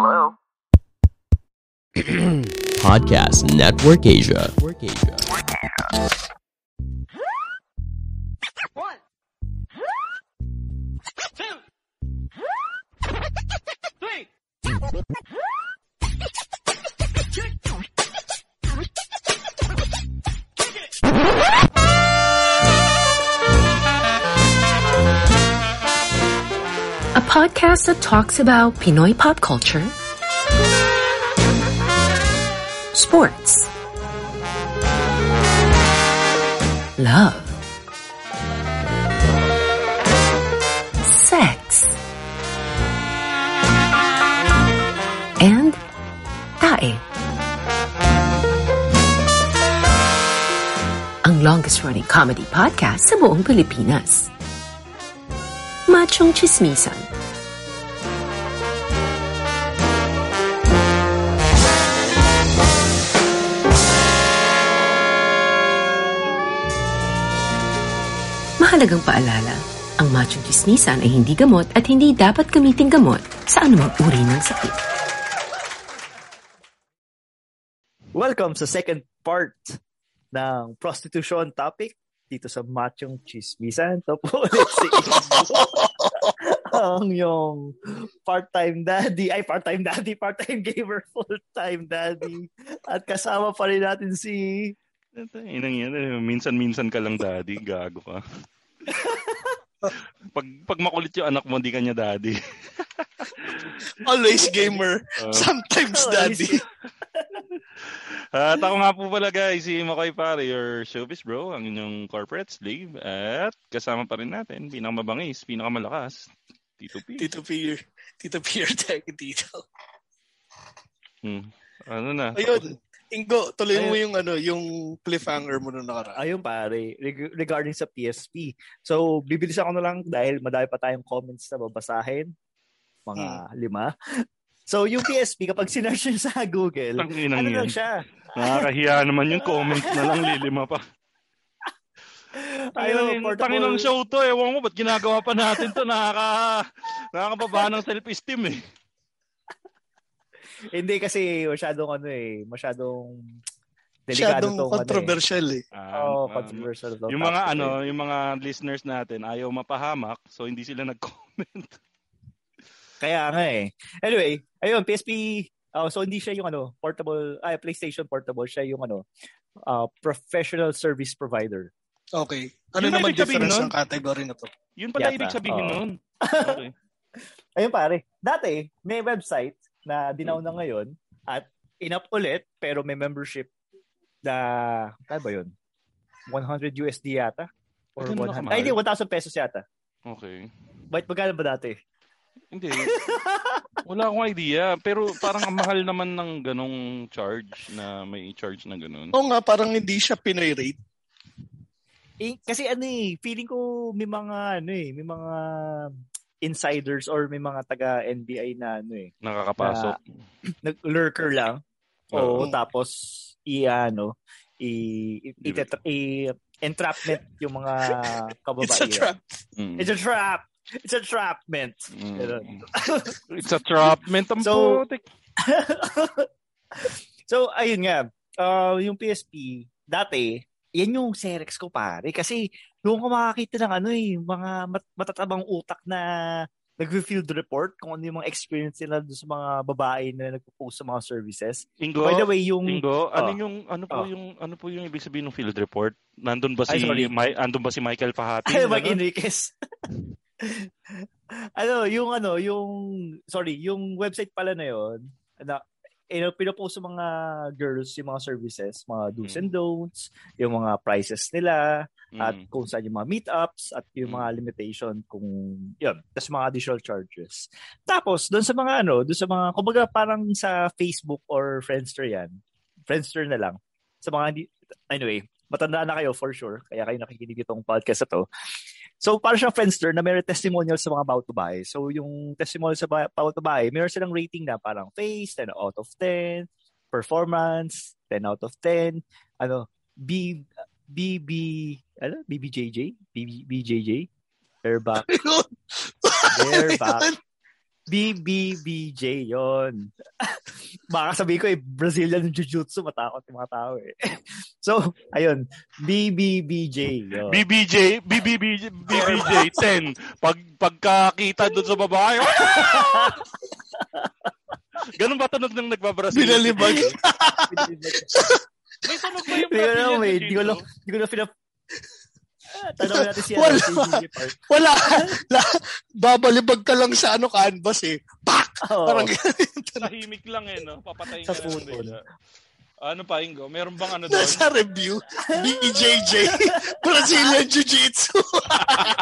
Hello? Podcast Network Asia. One, two, three. A podcast that talks about Pinoy pop culture, sports, love, sex, and tae. Ang longest running comedy podcast sa buong Pilipinas. Machong Chismisan. Mahalagang paalala, ang machong chismisan ay hindi gamot at hindi dapat gamiting gamot sa anumang uri ng sakit. Welcome sa second part ng prostitution topic dito sa Machong Chismisan. Ito po ulit si ang yung part-time daddy, ay part-time daddy, part-time gamer, full-time daddy. At kasama pa rin natin si... Inang yan, eh. minsan-minsan ka lang daddy, gago ka. pag, pag makulit yung anak mo, di kanya daddy. Always gamer. Uh, Sometimes daddy. At ako nga po pala guys, si Makoy Pare, your showbiz bro, ang inyong corporate slave. At kasama pa rin natin, pinakamabangis, pinakamalakas, Tito P. Tito Peter. Tito Peter tayo dito. Hmm. Ano na? Ayun. Ingo, tuloy mo yung ano, yung cliffhanger mo nung nakaraan. Ayun pare, reg- regarding sa PSP. So, bibilisan ko na lang dahil madami pa tayong comments na babasahin. Mga lima. So, yung PSP, kapag sinearch nyo sa Google, ano yan. lang siya? Nakakahiya naman yung comment na lang, lilima pa. Ayun, Ayun, tangin ng show to, ewan ko, ba't ginagawa pa natin to? Nakaka, nakakababa ng self-esteem eh. Hindi kasi masyadong ano eh, masyadong delikado Masyadong tong controversial eh. Ano, eh. Ah, Oo, ah, controversial. to yung mga ano, eh. yung mga listeners natin ayaw mapahamak, so hindi sila nag-comment. Kaya nga eh. Anyway, ayun, PSP, oh, so hindi siya yung ano, portable, ay, PlayStation portable, siya yung ano, uh, professional service provider. Okay. Ano Yun naman ibig sabihin difference nun? ng category na to? Yun pala Yata, ibig sabihin oo. nun. Okay. Ayun pare, dati may website na dinaw na ngayon at in-up ulit pero may membership na, ano ba yun? 100 USD yata? Or Ganun 100, na kamahal? ay, hindi, 1,000 pesos yata. Okay. Bakit magkano ba dati? Hindi. Wala akong idea. Pero parang ang mahal naman ng ganong charge na may charge na ganon. Oo nga, parang hindi siya Pinoy rate. Eh, kasi ano eh, feeling ko may mga ano eh, may mga insiders or may mga taga NBI na ano eh, Nakakapasok. nag-lurker lang. Oo. Oo, tapos i ano, i, i, i, i- entrapment yung mga kababaihan. It's a trap. Mm. It's a trap. It's a trapment. Mm. It's a trapment ang So- so, ayun nga. Uh, yung PSP, dati, yan yung Cerex ko pare. Kasi doon ko makakita ng ano eh, mga mat- matatabang utak na nag-field report kung ano yung mga experience nila doon sa mga babae na nagpo-post sa mga services. Ingo, By the way, yung... Ingo, ano Oh. yung ano po Oh. yung ano po yung ibig sabihin ng field report? Nandun ba Ay, si sorry. Ma- andun ba si Michael Fahati? Ay, Mike? Enriquez. ano, yung ano, yung... Sorry, yung website pala na yon na you know, pinopost sa mga girls yung mga services, mga do's Mm. and don'ts, yung mga prices nila, at Mm. kung saan yung mga meetups, at yung mga limitation kung, yun, tapos mga additional charges. Tapos, doon sa mga ano, doon sa mga, kumbaga parang sa Facebook or Friendster yan, Friendster na lang. Sa mga, anyway, matanda na kayo for sure, kaya kayo nakikinig itong podcast na to. So, para siyang Friendster na meron testimonial sa mga about to buy. So, yung testimonial sa ba- about to buy, meron silang rating na parang face, 10 out of 10, performance, 10 out of 10, ano, B, BB, ano, BBJJ? BB, BJJ? Bareback. Bareback. BBBJ yon. Baka sabihin ko eh, Brazilian Jiu-Jitsu, matakot yung mga tao eh. so, ayun, BBBJ yun. BBJ, BBBJ, BBJ 10. Pag pagkakita doon sa babae. Ganun ba tunog ng nagbabrasil? Binalibag. May tunog ba yung Brazilian Jiu-Jitsu? hindi ko na, hindi ko na Tanong natin si Wala. ano, Park. Wala. La, babalibag ka lang sa ano canvas eh. Pak! Oo. Parang Tahimik lang eh, no? Papatayin Sa ka lang bigla. Ano pa, Ingo? Meron bang ano doon? nasa review. BJJ. Brazilian Jiu-Jitsu.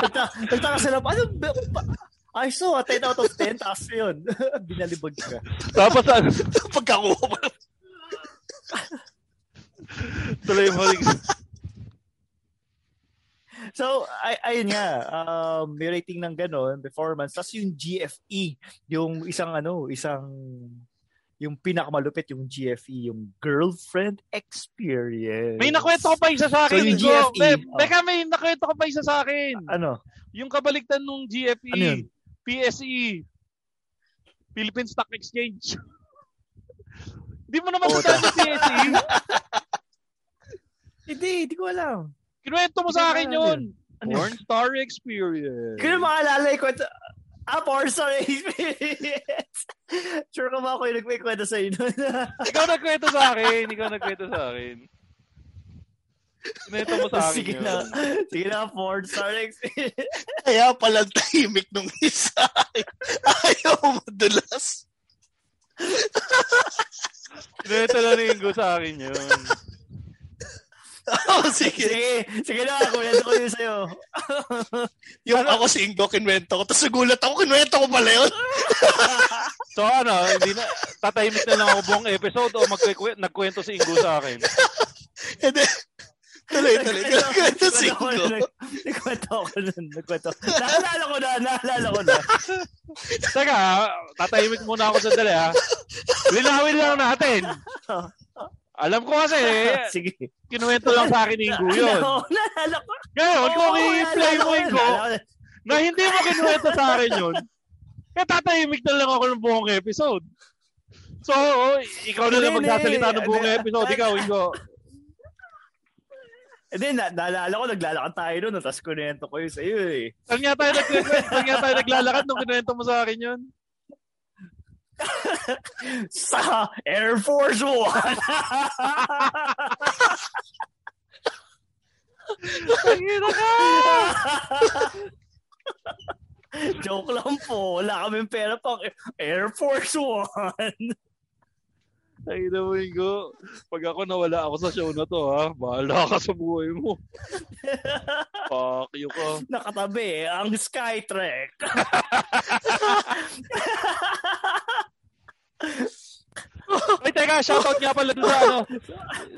Nagta- Nagtaka sila, ano, I saw a 10 out of 10, taas yun. Binalibag ka. Tapos ano? Pagkakuha. Tuloy mo. So, ay, ayun nga, um, may rating ng ganon, performance. Tapos yung GFE, yung isang ano, isang, yung pinakamalupit yung GFE, yung girlfriend experience. May nakwento ko pa isa sa akin. So, yung. GFE, May, oh. Teka, may nakwento ko pa isa sa akin. Ano? Yung kabaligtan nung GFE. Ano yun? PSE. Philippine Stock Exchange. Hindi mo naman Oo, sa yung PSE. Hindi, hindi ko alam. Kinuwento mo sa akin yun. Ano? Porn Star Experience. Na maalala yung kwento. Ah, porn star experience. sure ka ba ako yung nagkikwento sa'yo nun? Ikaw nagkwento sa akin. Ikaw nagkwento sa akin. Kinuwento mo sa akin Sige yun. na. Sige na, porn star experience. Kaya pala tahimik nung isa. Ayaw madulas. Kinuwento na rin ko sa akin yun. Oh, sige. Sige, sige na, kumento ko yun sa'yo. Yung ako si Ingo, kinwento ko. Tapos nagulat ako, kinwento ko pala yun. So ano, hindi na, tatahimik na lang ako buong episode o magkikwe- nagkwento si Ingo sa akin. And then, tuloy, tuloy. Kinwento si Ingo. Nagkwento ako nun. Nagkwento. Naalala ko na, naalala ko na. Teka, tatahimik muna ako sandali ha. Linawin lang natin. Alam ko kasi, Sige. kinuwento lang sa akin ni Ingo yun. Naalala ko. Ngayon, kung Oo, i-play naalala mo ko, Ingo, naalala na. hindi mo kinuwento sa akin yun, kaya tatahimik na lang ako ng buong episode. So, ikaw na lang Hindi, magsasalita ng buong hindi. episode. Ikaw, Ingo. And then, na- naalala ko, naglalakad tayo nun, tapos kunento ko yun sa'yo eh. Saan nga tayo, nag- saan nga tayo naglalakad nung kinuwento mo sa akin yun? Sa Air Force One! Joke lang po. Wala kaming pera pang Air Force One. Tangina mo, Ingo. Pag ako nawala ako sa show na to, ha? Bahala ka sa buhay mo. Fuck you ka. Nakatabi ang Skytrek. Ay, teka, shoutout nga pala sa ano.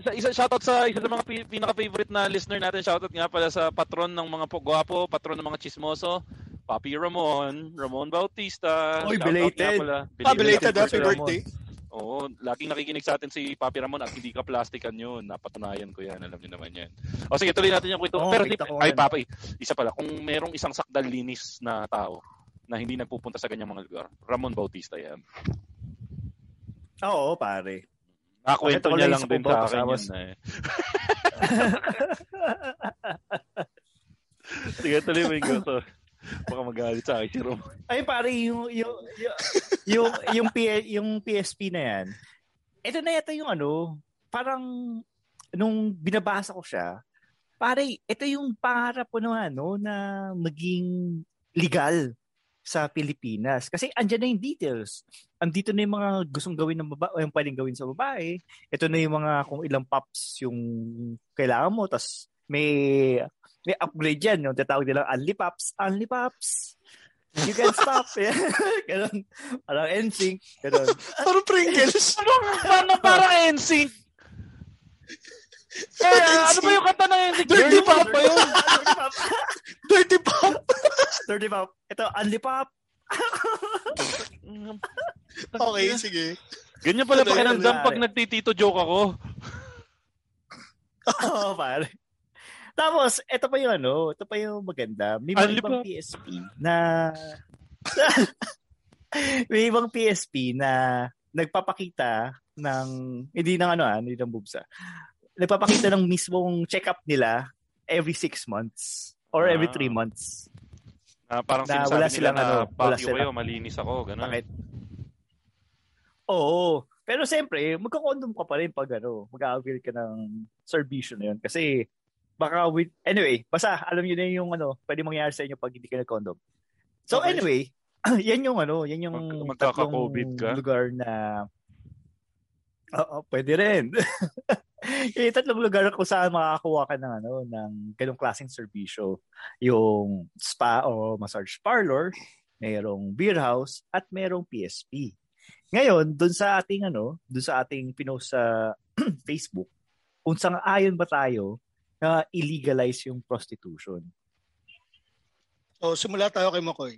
Sa, isa, shoutout sa isa sa mga pi- pinaka-favorite na listener natin. Shoutout nga pala sa patron ng mga po- gwapo, patron ng mga chismoso. Papi Ramon, Ramon Bautista. Oy, belated. pala. Ah, belated Belated happy birthday, birthday. Oo, laging nakikinig sa atin si Papi Ramon at hindi ka plastikan yun. Napatunayan ko yan. Alam niyo naman yan. O sige, tuloy natin yung kwento. Oo, Pero di, ay. Papi, isa pala. Kung merong isang sakdal linis na tao na hindi nagpupunta sa ganyang mga lugar, Ramon Bautista yan. Oo, pare. Ko niya lang din po sa akin yun. Eh. Sige, tuloy mo yung gusto. Baka magalit sa akin si Rom. Ay, pare, yung, yung, yung, yung, yung, P- yung PSP na yan, ito na yata yung ano, parang, nung binabasa ko siya, pare, ito yung pangarap ko na ano, na maging legal sa Pilipinas. Kasi andyan na yung details. Andito na yung mga gustong gawin ng babae, yung pwedeng gawin sa babae. Ito na yung mga kung ilang pops yung kailangan mo. Tapos may may upgrade yan. Yung tatawag nila, Only Pops, Only Pops. You can stop. Ganun. Parang NSYNC. Ganun. Parang Pringles. Ano paano parang NSYNC? Eh, ano ba yung kanta ng NSYNC? Dirty Dirty Pop ba yun? Dirty Pop. Dirty Pop. Ito, Only Pop. Okay, sige. Ganyan pala Ano, pakiramdam pag nagtitito joke ako. Oo, pare. Tapos, ito pa yung ano, ito pa yung maganda. May mga ibang. PSP na may ibang PSP na nagpapakita ng hindi ng ano ah, hindi ng boobs ah. Nagpapakita ng mismong check-up nila every six months or every Ah. three months. Ah, parang Na sinasabi wala nila silang na ano, wala silang- kayo, malinis ako, gano'n. Bakit? Oo. Pero siyempre, magkakondom ka pa rin pag ano, mag-avail ka ng serbisyo na yun. Kasi baka with, anyway, basta alam nyo na yung ano, pwede mangyari sa inyo pag hindi ka nag-condom. So Okay. anyway, yan yung ano, yan yung Mag- tatlong ka? lugar na Oo, pwede rin. yung tatlong lugar kung saan makakakuha ka ng ano, ng ganong klaseng serbisyo. Yung spa o massage parlor, mayroong beer house, at mayroong PSP. Ngayon, dun sa ating ano, dun sa ating pinost sa Facebook, kung saan ayon ba tayo na illegalize yung prostitution? So, simula tayo kay Makoy.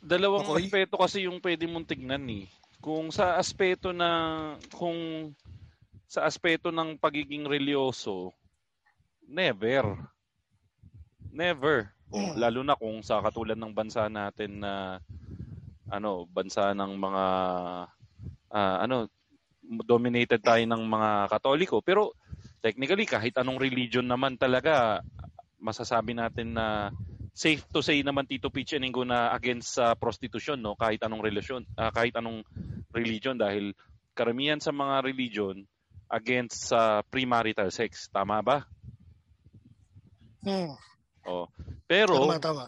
Dalawang Okay. aspeto kasi yung pwede mong tignan eh. Kung sa aspeto na kung sa aspeto ng pagiging religyoso, never. Never. Lalo na kung sa katulad ng bansa natin na ano, bansa ng mga ah, ano dominated tayo ng mga Katoliko pero technically kahit anong religion naman talaga masasabi natin na safe to say naman Tito Peach and Ingo na against sa prostitution no? Kahit anong relasyon ah, kahit anong religion. Dahil karamihan sa mga religion against sa premarital sex. Tama ba? Hmm. pero Tama, tama.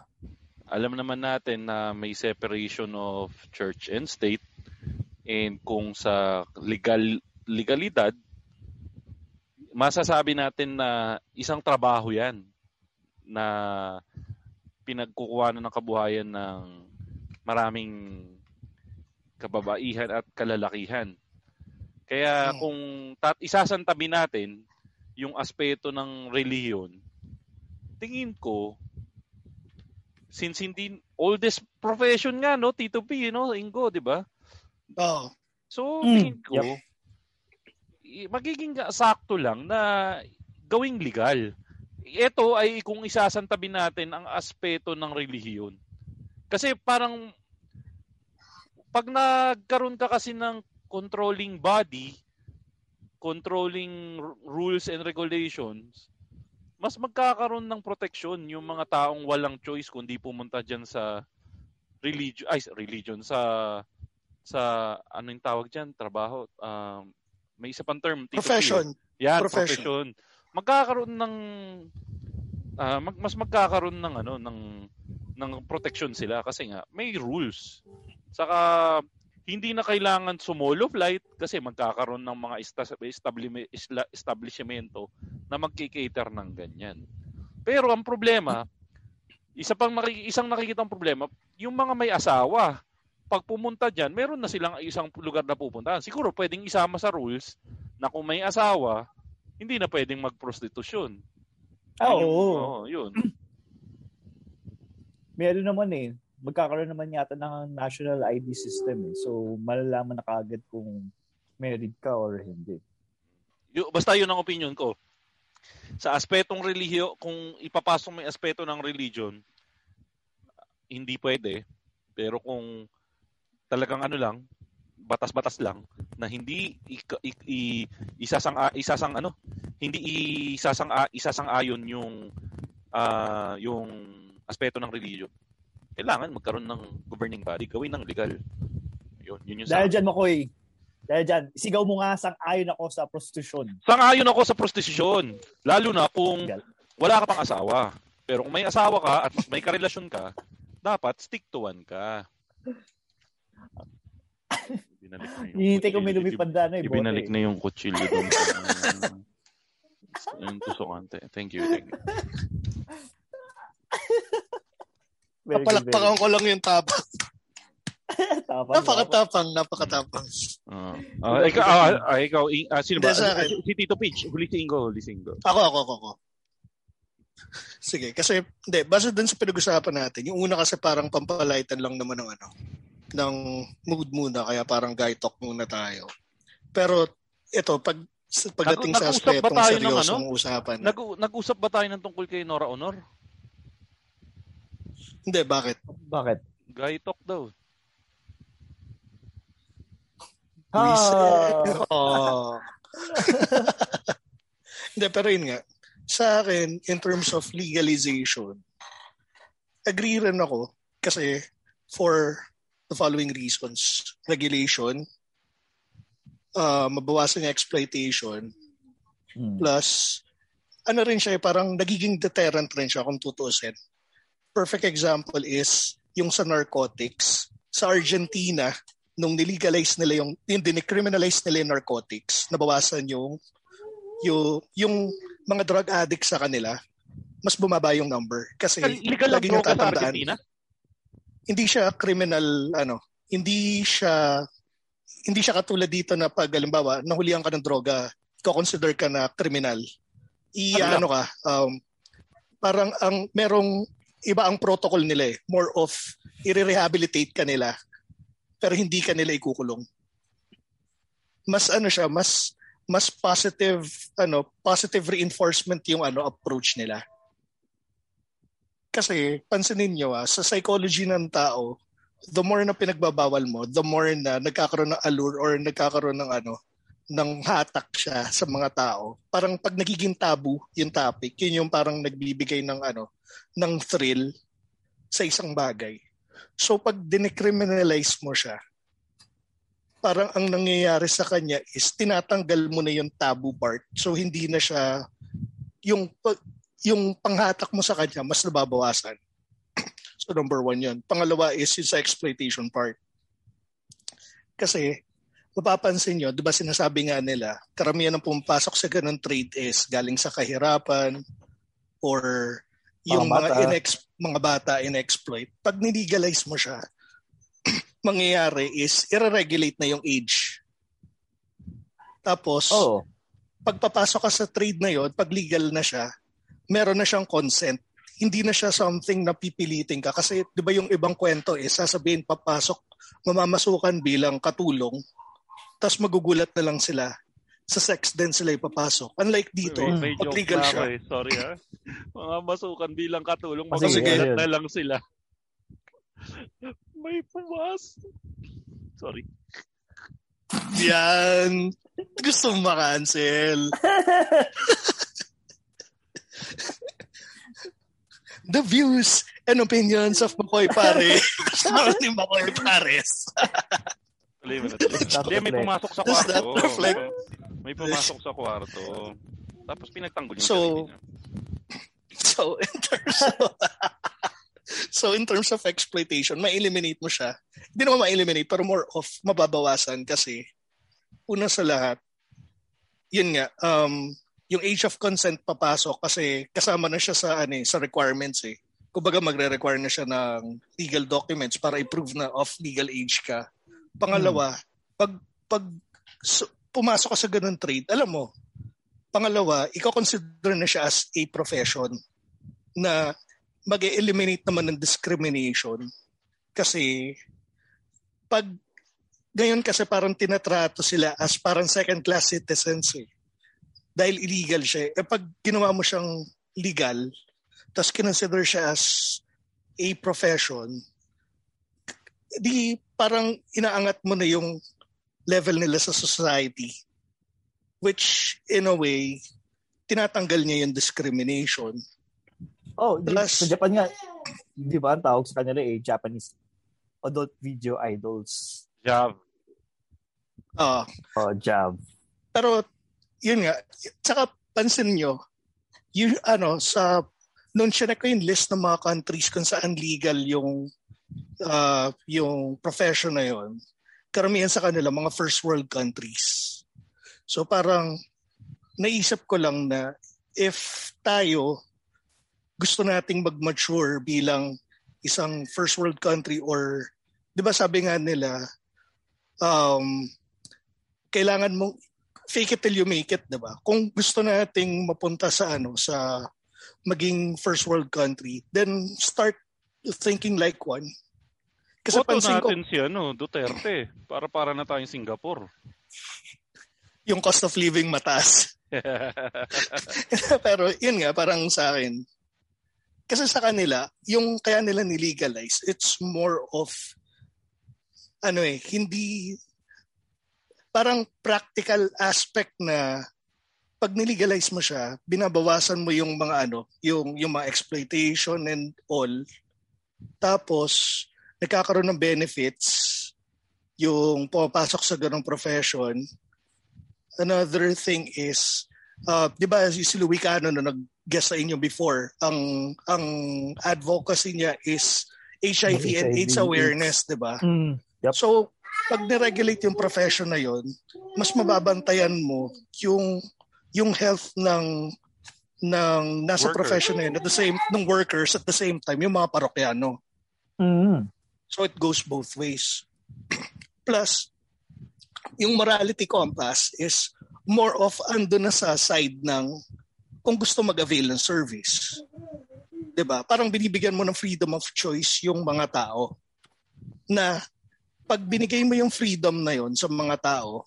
alam naman natin na may separation of church and state. And kung sa legal legalidad masasabi natin na isang trabaho 'yan na pinagkukuha ng kabuhayan ng maraming kababaihan at kalalakihan. Kaya Hmm. kung tat isasantabi natin yung aspeto ng relihiyon, tingin ko since hindi oldest profession nga no Tito P, you know, Ingo, 'di ba? Oo. So Mm, tingin ko i- magiging sakto lang na gawing legal. Ito ay kung isasantabi natin ang aspeto ng relihiyon. Kasi parang pag nagkaroon ka kasi ng controlling body, controlling rules and regulations, mas magkakaroon ng proteksyon yung mga taong walang choice kundi pumunta diyan sa religion ay religion sa sa ano yung tawag diyan trabaho um, may isa pang term. Profession. yan, Profession. profession. Magkakaroon ng ah, mag, mas magkakaroon ng ano ng ng protection sila kasi nga may rules. Saka hindi na kailangan sumolo flight kasi magkakaroon ng mga establishmento na magki-cater ng ganyan. Pero ang problema, isa pang nakik- isang nakikitang problema, yung mga may asawa, pag pumunta diyan, meron na silang isang lugar na pupuntahan. Siguro pwedeng isama sa rules na kung may asawa, hindi na pwedeng magprostitusyon. Ah, oo. oo, yun. Meron naman eh. Magkakaroon naman yata ng national ID system eh. So, malalaman na kagad kung married ka or hindi. Yu- basta yun ang opinion ko. Sa aspetong relihiyo, kung ipapasok mo yung aspeto ng religion, hindi pwede. Pero kung talagang ano lang, batas-batas lang, na hindi i- i- i- isasang isasang ano, hindi isasang isasang ayon yung ah, yung aspeto ng religion. Kailangan magkaroon ng governing body, gawin ng legal. Yun, yun yung Dahil dyan, Makoy. Dahil dyan, sigaw mo nga sang-ayon ako sa prostitution. Sang-ayon ako sa prostitusyon. Lalo na kung wala ka pang asawa. Pero kung may asawa ka at may karelasyon ka, dapat stick to one ka. Binalik na yung Hinihintay ko may kutsilyo. lumipad na ano eh. Ibinalik na yung kutsilyo doon. yung tusukan. Thank you, thank you. Very good, Papalakpakan ko lang yung tapang. very- Tapang, Napakatapang, napakatapang. Ah, ah, ikaw, ah, ah, ikaw, i- ah, sino ba? Sa akin. Si, Tito Peach, huli singgo, huli singgo. Ako, ako, ako, ako. Sige, kasi, hindi, base dun sa pinag-usapan natin, yung una kasi parang pampalaitan lang naman ng ano, ng mood muna, kaya parang guy talk muna tayo. Pero, ito, pag, sa- pagdating Nag- sa aspetong tayo ng seryosong usapan. Nag, nag-usap ba tayo ng tungkol kay Nora Honor? Hindi, bakit? Bakit? Guy talk daw. Ah, Oh. Hindi, pero yun nga. Sa akin, in terms of legalization, agree rin ako kasi for the following reasons. Regulation, uh, mabawasan yung exploitation, hmm. plus ano rin siya, eh, parang nagiging deterrent rin siya kung tutuusin. Perfect example is yung sa narcotics. Sa Argentina, nung nilegalize nila yung, yung dinicriminalize nila yung narcotics, nabawasan yung, yung, yung mga drug addicts sa kanila, mas bumaba yung number. Kasi Legal lagi nyo droga sa tatandaan, Argentina? Hindi siya criminal, ano, hindi siya, hindi siya katulad dito na pag, halimbawa, nahulihan ka ng droga, consider ka na criminal. I, Ano ano ka, um, parang ang, merong, iba ang protocol nila eh. More of, i-rehabilitate ka nila, pero hindi ka nila ikukulong. Mas ano siya, mas, mas positive, ano, positive reinforcement yung ano, approach nila. Kasi, pansinin nyo ah, sa psychology ng tao, the more na pinagbabawal mo, the more na nagkakaroon ng allure or nagkakaroon ng ano, ng hatak siya sa mga tao. Parang pag nagiging tabu yung topic, yun yung parang nagbibigay ng ano, ng thrill sa isang bagay. So pag dinecriminalize mo siya, parang ang nangyayari sa kanya is tinatanggal mo na yung tabu part. So hindi na siya yung yung panghatak mo sa kanya mas nababawasan. so number one yun. Pangalawa is yung sa exploitation part. Kasi mapapansin nyo, di ba sinasabi nga nila, karamihan ng pumapasok sa ganun trade is galing sa kahirapan or yung Mga mga, bata. inex, mga bata in-exploit. Pag nilegalize mo siya, mangyayari is i-regulate na yung age. Tapos, Oo. pagpapasok ka sa trade na yon, pag legal na siya, meron na siyang consent. Hindi na siya something na pipilitin ka. Kasi di ba yung ibang kwento is sasabihin papasok, mamamasukan bilang katulong, tapos magugulat na lang sila. Sa sex din sila ipapasok. Unlike dito, Wait, may joke legal na siya. eh. Sorry ha. Mga masukan bilang katulong, Ah, magugulat na lang sila. May pumas. Sorry. Yan. Gusto mo makancel. The views and opinions of Makoy Pare. Gusto ni Makoy Pares. Tuloy mo na tuloy. May pumasok sa Does kwarto. reflect. May pumasok sa kwarto. Tapos pinagtanggol yung So, niya. So, in terms of, so in terms of exploitation, ma-eliminate mo siya. Hindi naman ma-eliminate, pero more of mababawasan kasi una sa lahat, yun nga, um, yung age of consent papasok kasi kasama na siya sa ano eh, sa requirements eh. Kumbaga magre-require na siya ng legal documents para i-prove na of legal age ka. Pangalawa, pag pag so, pumasok ka sa ganung trade, alam mo, pangalawa, ikaw consider na siya as a profession na mag eliminate naman ng discrimination kasi pag ngayon kasi parang tinatrato sila as parang second class citizens eh. Dahil illegal siya. Eh pag ginawa mo siyang legal, tapos kinonsider siya as a profession, di parang inaangat mo na yung level nila sa society. Which, in a way, tinatanggal niya yung discrimination. Oh, Plus- sa Japan nga, di ba ang tawag sa kanila eh, Japanese adult video idols. Jav. Ah, Oh, Jav. pero, yun nga, tsaka pansin nyo, yung, ano, sa noon siya ko yung list ng mga countries kung saan legal yung uh, yung profession na yon karamihan sa kanila mga first world countries. So parang naisip ko lang na if tayo gusto nating mag-mature bilang isang first world country or 'di ba sabi nga nila um kailangan mong fake it till you make it, 'di ba? Kung gusto nating mapunta sa ano sa maging first world country, then start thinking like one. Kasi Boto pansin natin ko, si ano, Duterte para para na tayong Singapore. Yung cost of living mataas. Pero yun nga, parang sa akin, kasi sa kanila, yung kaya nila nilegalize, it's more of, ano eh, hindi, parang practical aspect na pag nilegalize mo siya, binabawasan mo yung mga ano, yung yung mga exploitation and all. Tapos nagkakaroon ng benefits yung pumapasok sa ganong profession. Another thing is, uh, di ba si Louis Cano na nag-guest sa inyo before, ang ang advocacy niya is HIV, HIV and AIDS awareness, di ba? Mm, yep. So, pag ni-regulate yung profession na yon, mas mababantayan mo yung yung health ng ng nasa Worker. profession na yun at the same ng workers at the same time yung mga parokyano. Mm. So it goes both ways. Plus yung morality compass is more of ando na sa side ng kung gusto mag-avail ng service. 'Di ba? Parang binibigyan mo ng freedom of choice yung mga tao na pag binigay mo yung freedom na yon sa mga tao,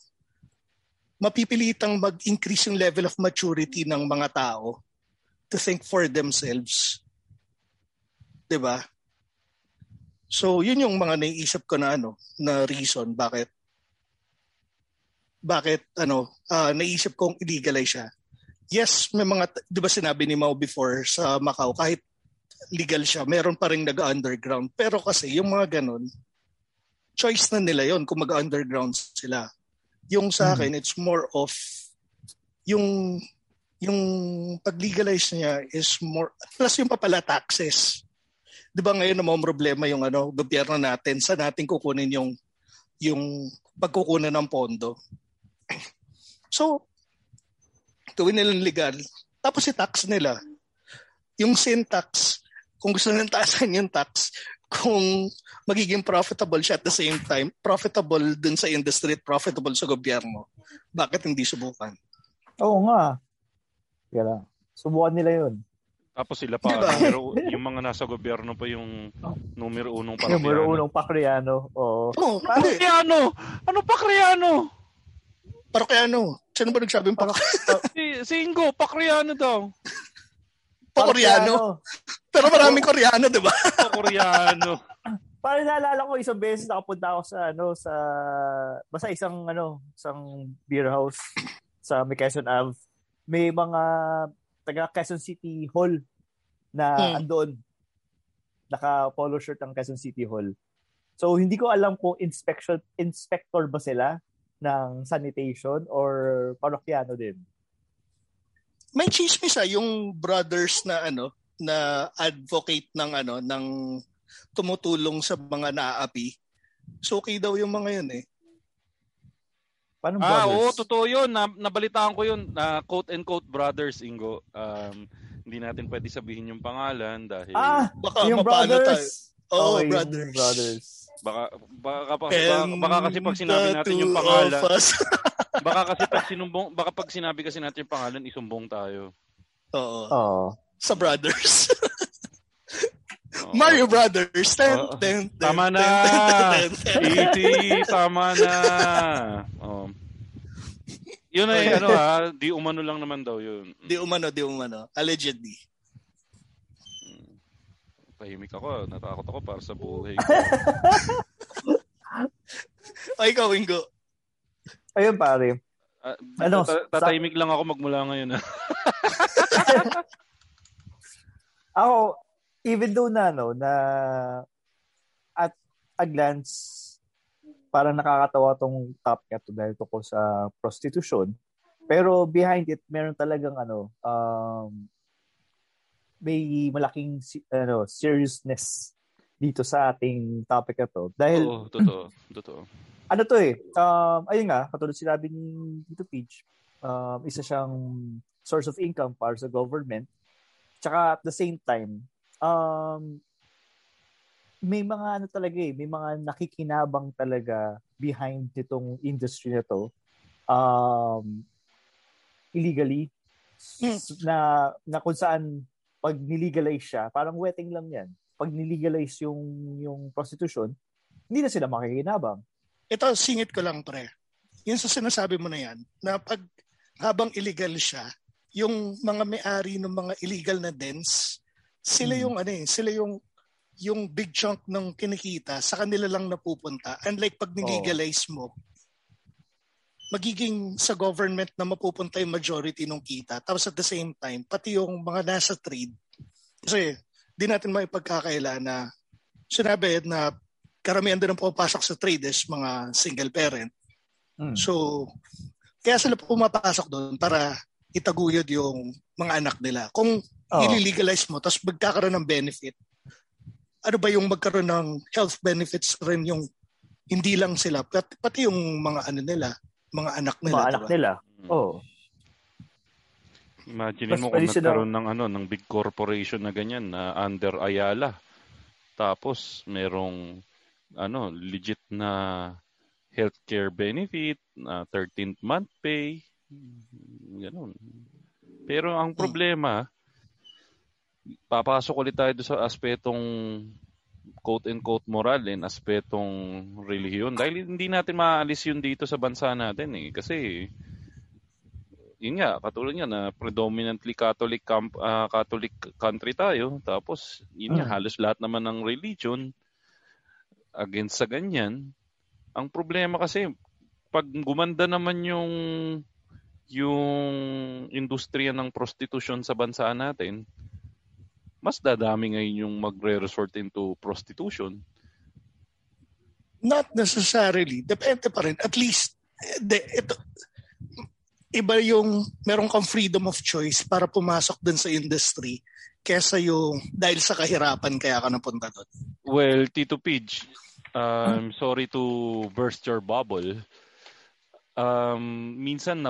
mapipilitang mag-increase yung level of maturity ng mga tao to think for themselves. 'Di ba? So, yun yung mga naiisip ko na ano, na reason bakit bakit ano, uh, naisip kong illegalize siya. Yes, may mga 'di ba sinabi ni Mau before sa Macau kahit legal siya, meron pa ring nag-underground. Pero kasi yung mga ganun, choice na nila yon kung mag-underground sila. Yung sa akin, mm. it's more of yung yung pag-legalize niya is more plus yung papala taxes. 'Di ba ngayon namang problema yung ano, gobyerno natin sa natin kukunin yung yung pagkukunan ng pondo. So, gawin nilang legal. Tapos i-tax nila. Yung sin tax, kung gusto nilang taasan yung tax, kung magiging profitable siya at the same time, profitable dun sa industry at profitable sa gobyerno, bakit hindi subukan? Oo nga. Kaya subukan nila yun. Tapos sila pa, diba? numero, yung mga nasa gobyerno pa yung numero unong pakriano. Numero unong pakriano. Oo. Oh, pakriano? Ano pakriano? Pakriano. Sino ba nagsabing pak? si, si Ingo, pakriano daw. Pa-Koreano. Pero maraming Koreano, di ba? Pa-Koreano. Para naalala ko isang beses nakapunta ako sa ano sa basta isang ano, isang beer house sa may Quezon Ave. May mga taga Quezon City Hall na hmm. andoon. Naka polo shirt ang Quezon City Hall. So hindi ko alam kung inspection inspector ba sila ng sanitation or parokyano din may chismis ah, yung brothers na ano, na advocate ng ano, ng tumutulong sa mga naaapi. So okay daw yung mga yun eh. Paano ah, brothers? oo, totoo yun. Na, nabalitaan ko yun. Na quote and quote brothers, Ingo. Um, hindi natin pwede sabihin yung pangalan dahil... Ah, baka yung brothers. Oh, okay, brothers. brothers. Baka, baka, baka, baka, baka kasi pag sinabi natin yung pangalan... baka kasi pag sinumbong, baka pag sinabi kasi natin yung pangalan, isumbong tayo. Oo. Oo. Sa brothers. Mario Brothers. Ten, uh, ten, ten, tama na. Easy, tama na. Oh. Yun ay ano ha, di umano lang naman daw yun. Di umano, di umano. Allegedly. Tahimik ako, natakot ako para sa buhay ko. o ikaw, Ingo. Ayun pare. Uh, ano, tatahimik sa... lang ako magmula ngayon. ako, even though na, no, na at a glance, parang nakakatawa tong topic to dahil ko sa prostitution. Pero behind it, meron talagang ano, um, may malaking ano, seriousness dito sa ating topic na to. Dahil, Oo, totoo. totoo. ano to eh, um, ayun nga, katulad sinabi ni Tito Peach, um, isa siyang source of income para sa government. Tsaka at the same time, um, may mga ano talaga eh, may mga nakikinabang talaga behind nitong industry na to. Um, illegally Hmm. na na kung saan pag nilegalize siya, parang wetting lang 'yan. Pag nilegalize yung yung prostitution, hindi na sila makikinabang. Ito, singit ko lang pre. Yun sa sinasabi mo na yan, na pag habang illegal siya, yung mga may-ari ng mga illegal na dens, sila Hmm. yung ano eh, sila yung yung big chunk ng kinikita sa kanila lang napupunta. Unlike pag nilegalize mo, magiging sa government na mapupunta yung majority ng kita. Tapos at the same time, pati yung mga nasa trade. Kasi di natin maipagkakaila na sinabi na karamihan din ang pumapasok sa trade is mga single parent. Mm. So, kaya sila pumapasok doon para itaguyod yung mga anak nila. Kung Oo. i-legalize mo, tapos magkakaroon ng benefit, ano ba yung magkaroon ng health benefits rin yung hindi lang sila, pati, pati yung mga ano nila, mga anak nila. mga anak diba? nila. Oh. Imagine Mas mo kung nagkaroon ng ano ng big corporation na ganyan na under Ayala. Tapos merong ano legit na healthcare benefit, na 13th month pay, ganun. Pero ang problema, papasok ulit tayo sa aspetong quote and quote moral and aspetong relihiyon dahil hindi natin maaalis yun dito sa bansa natin eh kasi yun nga, katulad nga na predominantly Catholic camp, ah, Catholic country tayo. Tapos, yun nga, Mm. halos lahat naman ng religion against sa ganyan. Ang problema kasi, pag gumanda naman yung yung industriya ng prostitution sa bansa natin, mas dadami ngayon yung magre-resort into prostitution. Not necessarily. Depende pa rin. At least, eh, de, ito, iba yung meron kang freedom of choice para pumasok dun sa industry kesa yung dahil sa kahirapan kaya ka napunta doon. Well, Tito Pidge, um, sorry to burst your bubble. Um, minsan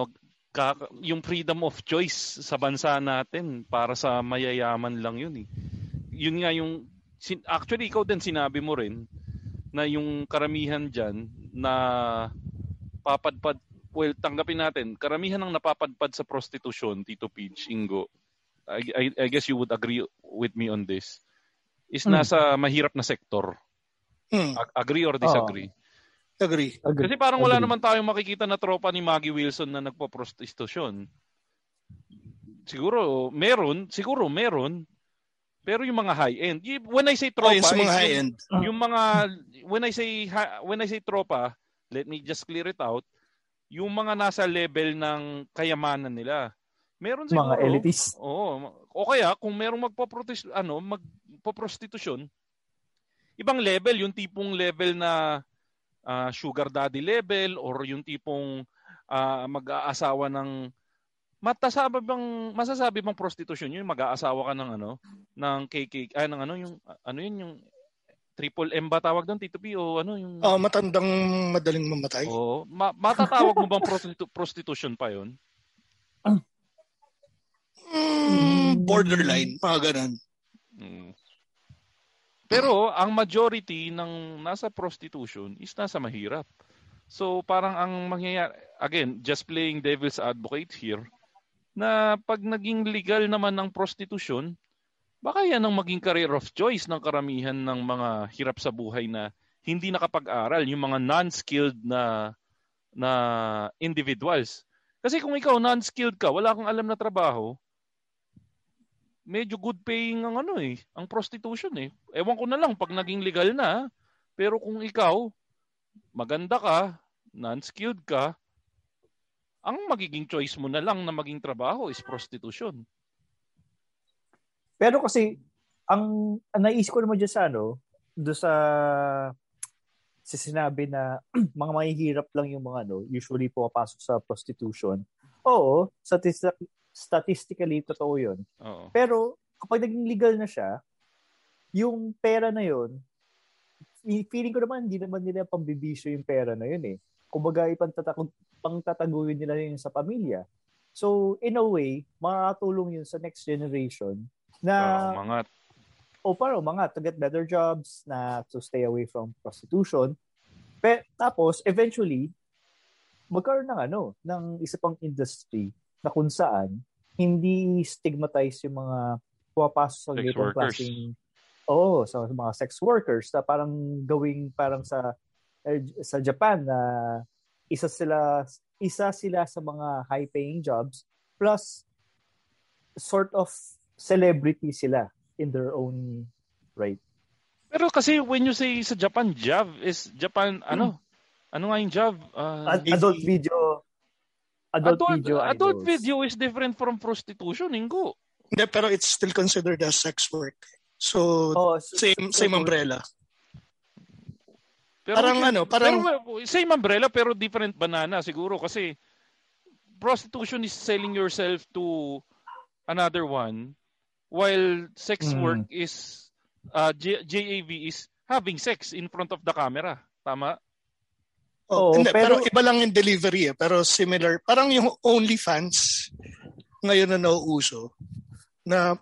yung freedom of choice sa bansa natin para sa mayayaman lang yun eh. Yun nga yung actually ikaw din sinabi mo rin na yung karamihan diyan na papadpad well tanggapin natin karamihan ng napapadpad sa prostitution Tito Pidge Ingo. I, I, I guess you would agree with me on this. Is Hmm. nasa mahirap na sektor. Ag- agree or disagree agree. Agree. kasi parang wala Agree. naman tayong makikita na tropa ni Maggie Wilson na nagpo-prostitution. Siguro meron, siguro meron. Pero yung mga high-end, y- when I say Oh, tropa, yung sa mga is yung- high-end. yung mga when I say when I say tropa, let me just clear it out. Yung mga nasa level ng kayamanan nila. Meron siguro. Mga elitist. Oo. O kaya kung merong magpo-protis ano, magpo-prostitution, ibang level, yung tipong level na ah, sugar daddy level or yung tipong ah, mag-aasawa ng matasabi bang masasabi bang prostitution yun mag-aasawa ka ng ano ng KK ay ng ano yung ano yun yung triple M ba tawag doon Tito P o ano yung Oh, matandang madaling mamatay. Oo. Ma- matatawag mo bang prostitu- prostitution pa yon? Mm, borderline, mga ganun. Mm. Pero ang majority ng nasa prostitution is nasa mahirap. So parang ang mangyayari, again, just playing devil's advocate here, na pag naging legal naman ng prostitution, baka yan ang maging career of choice ng karamihan ng mga hirap sa buhay na hindi nakapag-aral, yung mga non-skilled na na individuals. Kasi kung ikaw non-skilled ka, wala kang alam na trabaho, medyo good paying ang ano eh, ang prostitution eh. Ewan ko na lang pag naging legal na, pero kung ikaw maganda ka, non-skilled ka, ang magiging choice mo na lang na maging trabaho is prostitution. Pero kasi, ang, ang naisip ko naman dyan sa ano, do sa sa sinabi na mga mahihirap lang yung mga ano, usually pumapasok sa prostitution. Oo, statistic, statistically totoo yun. Oo. Pero kapag naging legal na siya, yung pera na yun, feeling ko naman, hindi naman nila pambibisyo yung pera na yun eh. Kumbaga, ipantatago, pangtataguin nila yun sa pamilya. So, in a way, makakatulong yun sa next generation na Uh, mga o para mga to get better jobs na to stay away from prostitution. Pe, tapos eventually magkaroon ng ano, ng isa pang industry na kung saan hindi stigmatize yung mga pumapasok sa ganitong klaseng oh, sa mga sex workers na parang gawing parang sa eh, sa Japan na isa sila isa sila sa mga high paying jobs plus sort of celebrity sila in their own right. Pero kasi when you say sa Japan, job is Japan, ano? Ano nga yung job? Uh, Ad- adult video adult, adult, video adult idols. video is different from prostitution, Ingo. Hindi, pero it's still considered as sex work. So, Oh, so- same same so- umbrella. Pero Parang ano, parang- pero, same umbrella pero different banana siguro kasi prostitution is selling yourself to another one while sex Mm. work is uh, J- JAV is having sex in front of the camera. Tama? Oh, Oo, hindi, pero, pero- iba lang yung delivery eh. Pero similar. Parang yung OnlyFans ngayon na nauuso na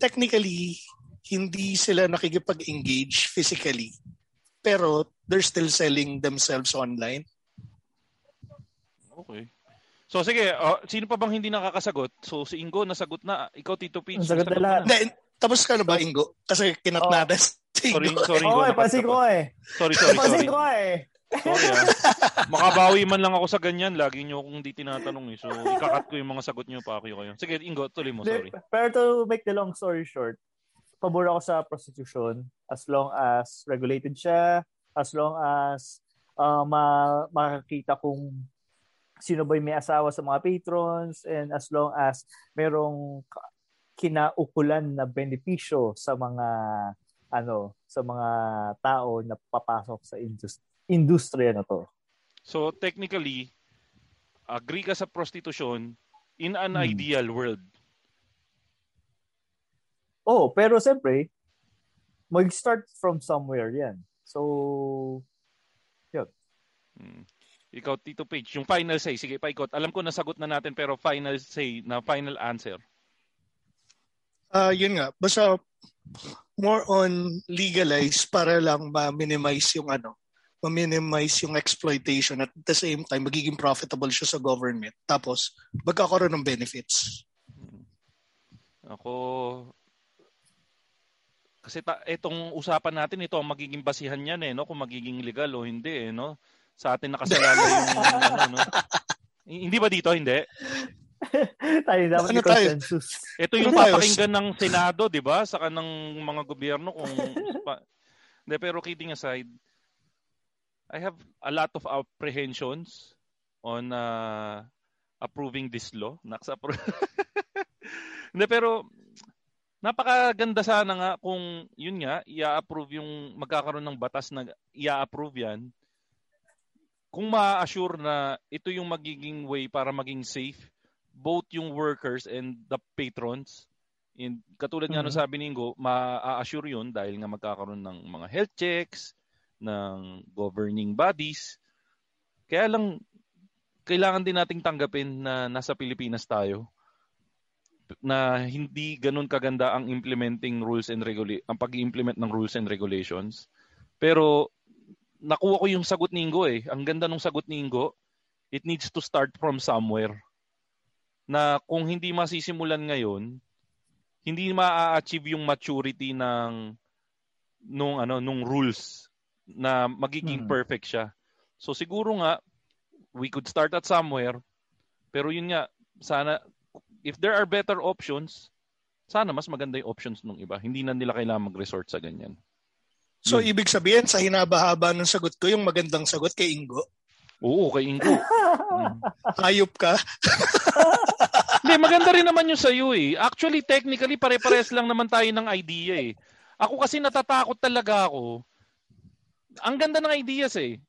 technically hindi sila nakikipag-engage physically pero they're still selling themselves online. Okay. So sige, uh, sino pa bang hindi nakakasagot? So si Ingo nasagot na. Ikaw Tito Peach. Nasagot na lahat. Hindi, tapos ka na ba, Ingo? Kasi kinat Oh. si Sorry, Ingo. sorry. Oo, Ingo, eh, pansin ko eh. Sorry, sorry, sorry. ko eh. Sorry ah. Makabawi man lang ako sa ganyan. Lagi nyo akong di tinatanong eh. So, ikakat ko yung mga sagot nyo pa ako kayo. Sige, Ingo, tuloy mo. Sorry. Pero to make the long story short, pabor ako sa prostitution as long as regulated siya, as long as uh, ma- makakita kung sino ba yung may asawa sa mga patrons, and as long as merong kinaukulan na benepisyo sa mga ano sa mga tao na papasok sa indus- industriya na to. So, technically, agree ka sa prostitution in an Hmm. ideal world. Oh, pero siyempre, mag-start from somewhere yan. So, Hmm. Ikaw, Tito Page, yung final say. Sige, paikot. Alam ko nasagot na natin pero final say na final answer. Ah, yun nga. Basta more on legalize para lang ma-minimize yung ano, ma-minimize yung exploitation at the same time magiging profitable siya sa government. Tapos magkakaroon ng benefits. Ako, kasi ta, itong usapan natin, ito ang magiging basihan yan eh, no? Kung magiging legal o hindi eh, no? Sa atin nakasalala yung, ano, no? Hindi ba dito? Hindi. tayo dapat Ano tayo? consensus. Ito yung Ano papakinggan ng Senado, di ba? Sa kanang mga gobyerno kung... pa, hindi, pero kidding aside, I have a lot of apprehensions on uh, approving this law. Naksa Hindi, pero napakaganda sana nga kung yun nga, i-approve yung magkakaroon ng batas na i-approve yan. Kung ma-assure na ito yung magiging way para maging safe both yung workers and the patrons. And katulad nga nung Mhm. sabi ni Ingo, ma-assure yun dahil nga magkakaroon ng mga health checks, ng governing bodies. Kaya lang, kailangan din nating tanggapin na nasa Pilipinas tayo na hindi ganun kaganda ang implementing rules and regula- ang pag-implement ng rules and regulations. Pero nakuha ko yung sagot ni Ingo eh. Ang ganda ng sagot ni Ingo. It needs to start from somewhere. Na kung hindi masisimulan ngayon, hindi ma-achieve yung maturity ng nung ano nung rules na magiging Hmm. perfect siya. So siguro nga we could start at somewhere. Pero yun nga sana if there are better options, sana mas maganda yung options nung iba. Hindi na nila kailangan mag-resort sa ganyan. So Yun. ibig sabihin sa hinaba-haba ng sagot ko yung magandang sagot kay Ingo. Oo, kay Ingo. Mm. Hayop ka. Hindi, maganda rin naman yung sa'yo eh. Actually, technically, pare-pares lang naman tayo ng idea eh. Ako kasi natatakot talaga ako. Ang ganda ng ideas eh.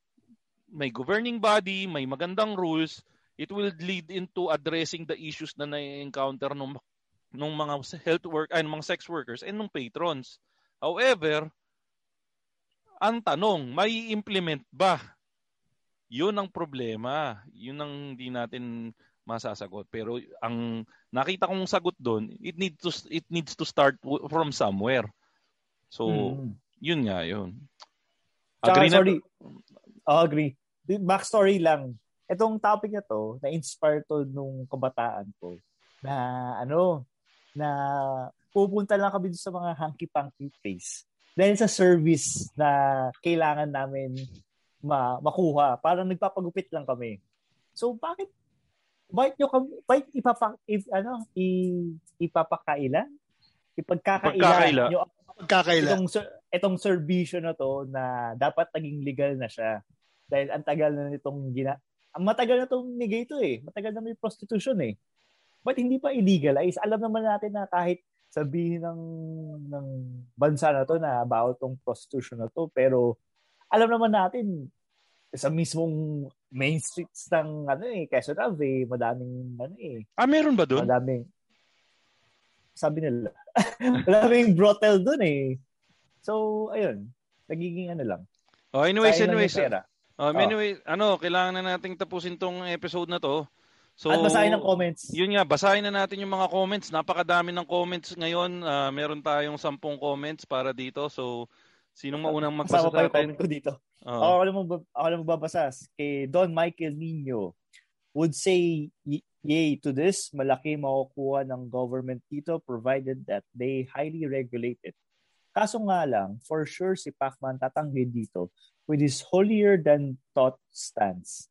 May governing body, may magandang rules. It will lead into addressing the issues na na-encounter ng ng mga health work ay ng mga sex workers and ng patrons. However, ang tanong, may implement ba? Yun ang problema. Yun ang hindi natin masasagot. Pero ang nakita kong sagot doon, it needs to it needs to start from somewhere. So, hmm. yun nga yun. Agree Tsaka, sorry. Oh, agree. Backstory lang. Itong topic na to, na-inspire to nung kabataan ko na ano, na pupunta lang kami sa mga hanky-panky place. Dahil sa service na kailangan namin ma makuha. Parang nagpapagupit lang kami. So, bakit bakit nyo kami, bakit ipapa, if, ano, i, ipapakailan? Ipagkakailan nyo Pagkakaila. Itong, itong serbisyo na to na dapat naging legal na siya. Dahil ang tagal na nitong gina... Ang matagal na itong nigay ito eh. Matagal na may prostitution eh. But hindi pa illegalize? Alam naman natin na kahit sabihin ng, ng bansa na to na bawal tong prostitution na to. Pero alam naman natin sa mismong main streets ng ano eh, Quezon Ave, madaming ano eh. Ah, meron ba doon? Madaming sabi nila. madaming brothel doon eh. So, ayun. Nagiging ano lang. Oh, anyways, anyways. Oh, anyway, oh. ano, kailangan na nating tapusin tong episode na to. So, At basahin ng comments. Yun nga, basahin na natin yung mga comments. Napakadami ng comments ngayon. Uh, meron tayong sampung comments para dito. So, sinong maunang magbasa sa atin? ko dito. Uh, ako lang ako lang magbabasa kay Don Michael Nino would say yay to this malaki makukuha ng government dito provided that they highly regulate it kaso nga lang for sure si Pacman tatanggi dito with his holier than thought stance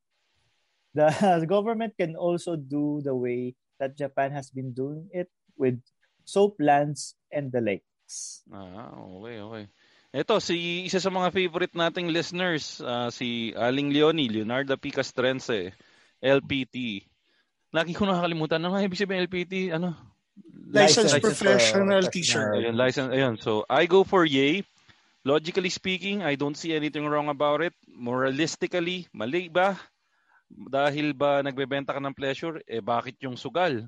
the, government can also do the way that Japan has been doing it with soap lands and the lakes ah okay okay ito, si isa sa mga favorite nating listeners, uh, si Aling Leonie, Leonardo P. Castrense, LPT. Lagi ko nakakalimutan. Ano nga ibig sabihin LPT? Ano? Licensed, Licensed Professional uh, Teacher. Ayun, license, ayun. So, I go for yay. Logically speaking, I don't see anything wrong about it. Moralistically, mali ba? Dahil ba nagbebenta ka ng pleasure? Eh, bakit yung sugal?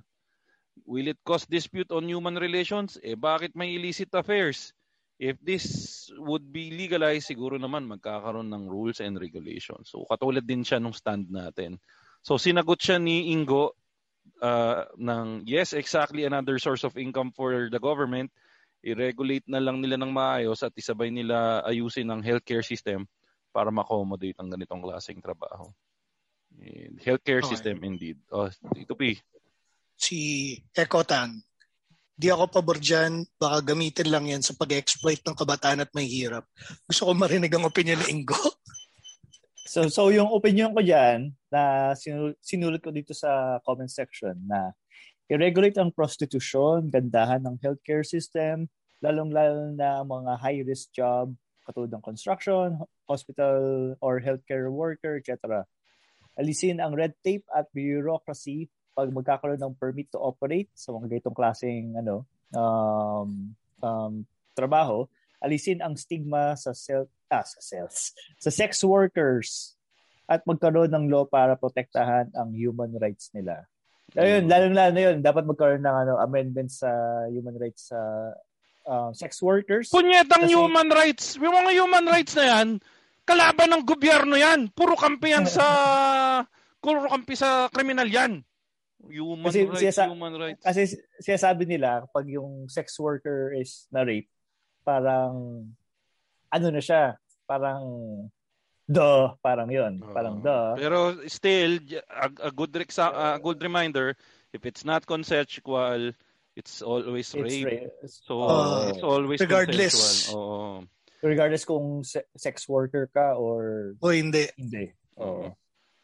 Will it cause dispute on human relations? Eh, bakit may illicit affairs? if this would be legalized, siguro naman magkakaroon ng rules and regulations. So katulad din siya nung stand natin. So sinagot siya ni Ingo uh, ng yes, exactly another source of income for the government. I-regulate na lang nila ng maayos at isabay nila ayusin ang healthcare system para ma-accommodate ang ganitong klaseng trabaho. Healthcare okay. system indeed. Oh, ito P. Si Ekotan, Di ako pabor dyan. Baka gamitin lang yan sa pag-exploit ng kabataan at may hirap. Gusto ko marinig ang opinion ni Ingo. so, so yung opinion ko dyan, na sinulat ko dito sa comment section na i-regulate ang prostitution, gandahan ng healthcare system, lalong-lalo na mga high-risk job katulad ng construction, hospital or healthcare worker, etc. Alisin ang red tape at bureaucracy pag magkakaroon ng permit to operate sa mga ganitong klaseng ano um, um, trabaho, alisin ang stigma sa self ah, sa sales, sa sex workers at magkaroon ng law para protektahan ang human rights nila. Ayun, lalo lalo na yun, dapat magkaroon ng ano amendments sa human rights sa uh, sex workers. Punyetang kasi... human rights. Yung mga human rights na yan, kalaban ng gobyerno yan. Puro kampi yan sa puro kampi sa kriminal yan. Human kasi rights, siyasa, human rights. Kasi siya sabi nila, pag yung sex worker is na-rape, parang, ano na siya, parang, duh, parang yun, uh, parang duh. Pero still, a, a good a good reminder, if it's not consensual, it's always it's rape. rape. So, uh, it's always regardless. consensual. Oo. Regardless kung sex worker ka or... O hindi. Hindi. Oo.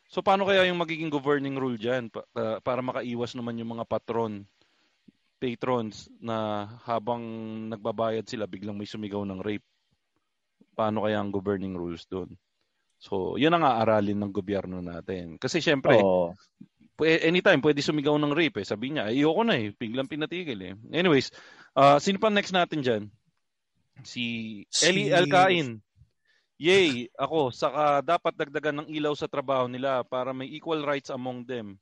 So paano kaya yung magiging governing rule diyan para, para makaiwas naman yung mga patron patrons na habang nagbabayad sila biglang may sumigaw ng rape. Paano kaya ang governing rules doon? So, 'yun ang aaralin ng gobyerno natin. Kasi syempre, oh. anytime pwede sumigaw ng rape eh. Sabi niya, ayoko na eh, biglang pinatigil eh. Anyways, uh, sino pa next natin diyan? Si, Eli Alcain. Yay, ako, saka dapat dagdagan ng ilaw sa trabaho nila para may equal rights among them.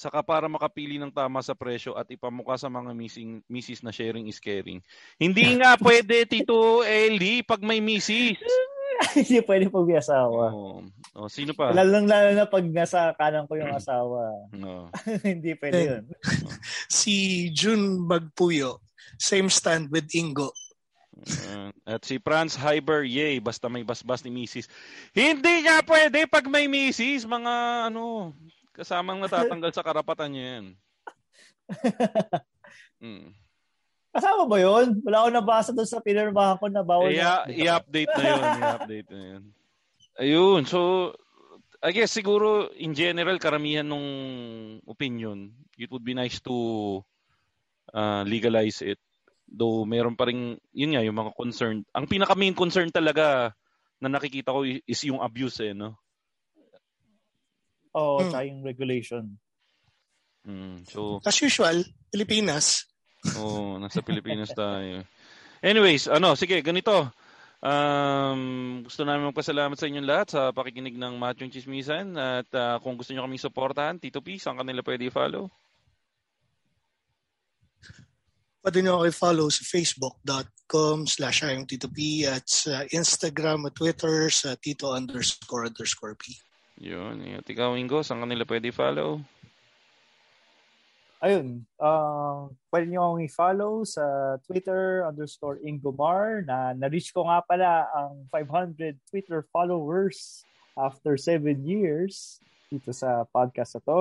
Saka para makapili ng tama sa presyo at ipamukha sa mga missing misis na sharing is caring. Hindi nga pwede, Tito Eli, pag may misis. Hindi pwede pag may asawa. Oh. oh sino pa? Lalo lalo na pag nasa kanan ko yung asawa. No. Hindi pwede yun. Si June Magpuyo, same stand with Ingo. Uh, at si Franz Hyber, yay, basta may basbas ni Mrs. Hindi nga pwede pag may Mrs. Mga ano, kasamang natatanggal sa karapatan niya yan. Mm. Kasama ba yun? Wala akong nabasa doon sa pinirmahan ko na bawal I- na. i-update na yun. I-update na yun. Ayun. So, I guess siguro in general, karamihan nung opinion, it would be nice to uh, legalize it. Though meron pa rin, yun nga, yung mga concern. Ang pinaka main concern talaga na nakikita ko is yung abuse eh, no? Oo, Hmm. tsaka yung regulation. Mm, so, As usual, Pilipinas, Oo, nasa Pilipinas tayo. Anyways, ano, sige, ganito. Um, gusto namin magpasalamat sa inyong lahat sa pakikinig ng Machong Chismisan at ah, kung gusto niyo kaming suportahan, Tito P, saan kanila pwede i-follow? pwede nyo ako i-follow sa facebook.com slash ayong Tito P at sa Instagram at Twitter sa Tito underscore underscore P. Yun. At ikaw, Ingo, saan kanila pwede i-follow? Ayun, uh, pwede nyo akong i-follow sa Twitter underscore Ingomar na na-reach ko nga pala ang 500 Twitter followers after 7 years dito sa podcast na to.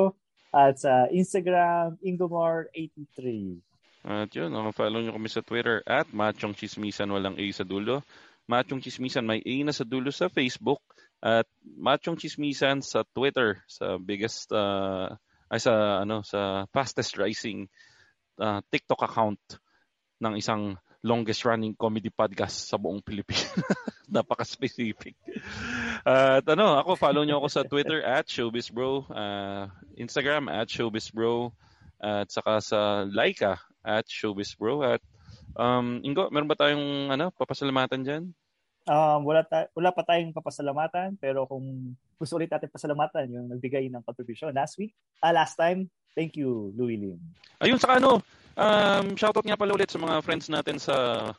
At sa Instagram, Ingomar83. At yun, uh, follow nyo kami sa Twitter at Machong Chismisan, walang A sa dulo. Machong Chismisan, may A na sa dulo sa Facebook. At Machong Chismisan sa Twitter, sa biggest, uh, ay sa, ano, sa fastest rising uh, TikTok account ng isang longest running comedy podcast sa buong Pilipinas. Napaka-specific. At ano, ako, follow nyo ako sa Twitter at ShowbizBro, uh, Instagram at ShowbizBro, at saka sa Laika at Showbiz Bro. At um, Ingo, meron ba tayong ano, papasalamatan dyan? Um, wala, ta- wala pa tayong papasalamatan pero kung gusto ulit natin pasalamatan yung nagbigay ng contribution last week, ah, last time, thank you, Louie Lim. Ayun, saka ano, um, shoutout nga pala ulit sa mga friends natin sa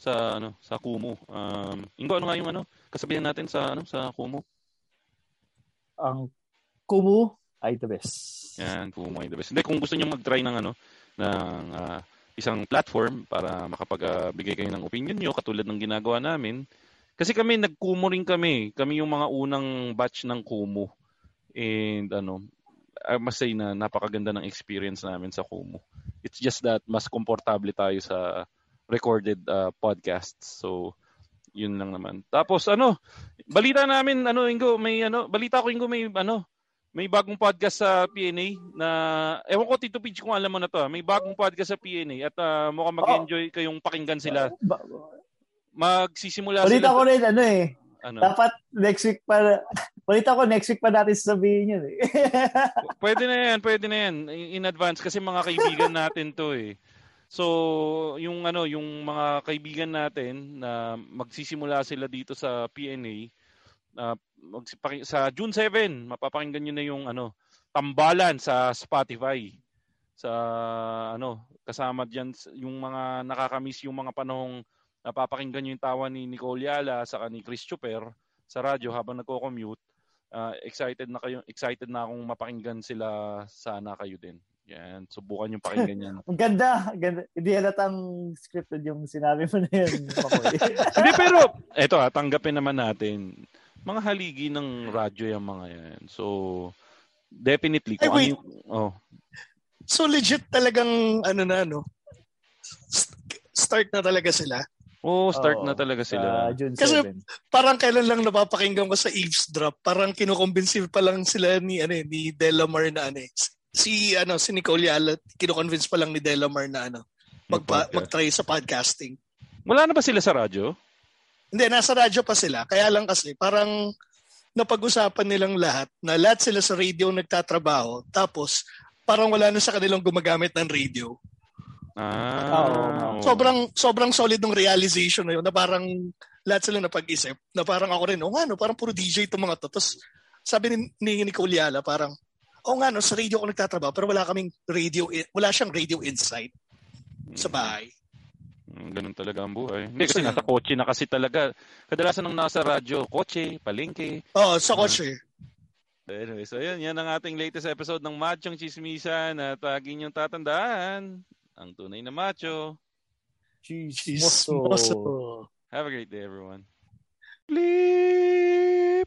sa ano sa Kumu. Um, Ingo, ano nga yung ano, kasabihan natin sa ano sa Kumu? Ang Kumu ay the best. Yan, Kumu ay the best. Hindi, kung gusto niyo mag-try ng ano, ng ah, isang platform para makapagbigay kayo ng opinion nyo katulad ng ginagawa namin. Kasi kami, nag-Kumu rin kami. Kami yung mga unang batch ng Kumu. And ano, I must say na napakaganda ng experience namin sa Kumu. It's just that mas komportable tayo sa recorded uh, podcasts. So, yun lang naman. Tapos ano, balita namin ano Ingo, may ano, balita ko Ingo may ano, may bagong podcast sa PNA na ewan ko Tito Pidge kung alam mo na to. ah. May bagong podcast sa PNA at uh, mukhang mag-enjoy kayong pakinggan sila. Ba- Magsisimula balita sila ko rin, ano eh, ano. dapat next week pa, balita ko next week pa natin sasabihin yun eh. Pwede na yan, pwede na yan in in advance kasi mga kaibigan natin to eh. So, yung ano, yung mga kaibigan natin na magsisimula sila dito sa PNA magsipaki- sa June 7, mapapakinggan niyo na yung ano, tambalan sa Spotify. Sa ano, kasama diyan yung mga nakakamiss yung mga panahong napapakinggan niyo yung tawa ni Nicole Yala sa ni Chris Chuper sa radyo habang nagko-commute. Ah, excited na kayo, excited na akong mapakinggan sila sana kayo din. Yan, subukan yung pakinggan yan. Ang ganda, ganda. Hindi halatang scripted yung sinabi mo na yun, Makoy. Hindi pero eto ah, tanggapin naman natin. Mga haligi ng radyo yung mga yan. So definitely kung Ay, wait. ano yung, oh, So legit talagang ano na no. st- Start na talaga sila. oh, start Oo, na talaga sila. June Kasi- 7. Parang kailan lang napapakinggan ko sa eavesdrop, parang kinukonvince pa lang sila ni ano eh, ni Delamar na ano eh. Si ano si Nicole Yala, kinukonvince pa lang ni Delamar na ano magpa, mag-try sa podcasting. Wala na ba sila sa radyo? Hindi, nasa radyo pa sila. Kaya lang kasi, parang napag-usapan nilang lahat na lahat sila sa radio nagtatrabaho. Tapos, parang wala na sa kanilang gumagamit ng radio. Ah, oo. Sobrang, sobrang solid ng realization na yun na parang lahat sila napag-isip. Na parang ako rin, oh nga no, parang puro DJ itong mga to. Tapos, sabi ni, ni Nicole Yala, parang, Oo nga, no, sa radio ako nagtatrabaho, pero wala kaming radio, wala siyang radio insight sa bahay. Mm, Ganun talaga ang buhay. Hindi kasi nasa kotse na kasi talaga. Kadalasan nung nasa radyo, kotse, palengke. Oo, sa kotse. Anyway, so yun, yan ang ating latest episode ng Machong Chismisan at lagi niyong tatandaan ang tunay na macho. Chismoso. Have a great day, everyone. Bleep!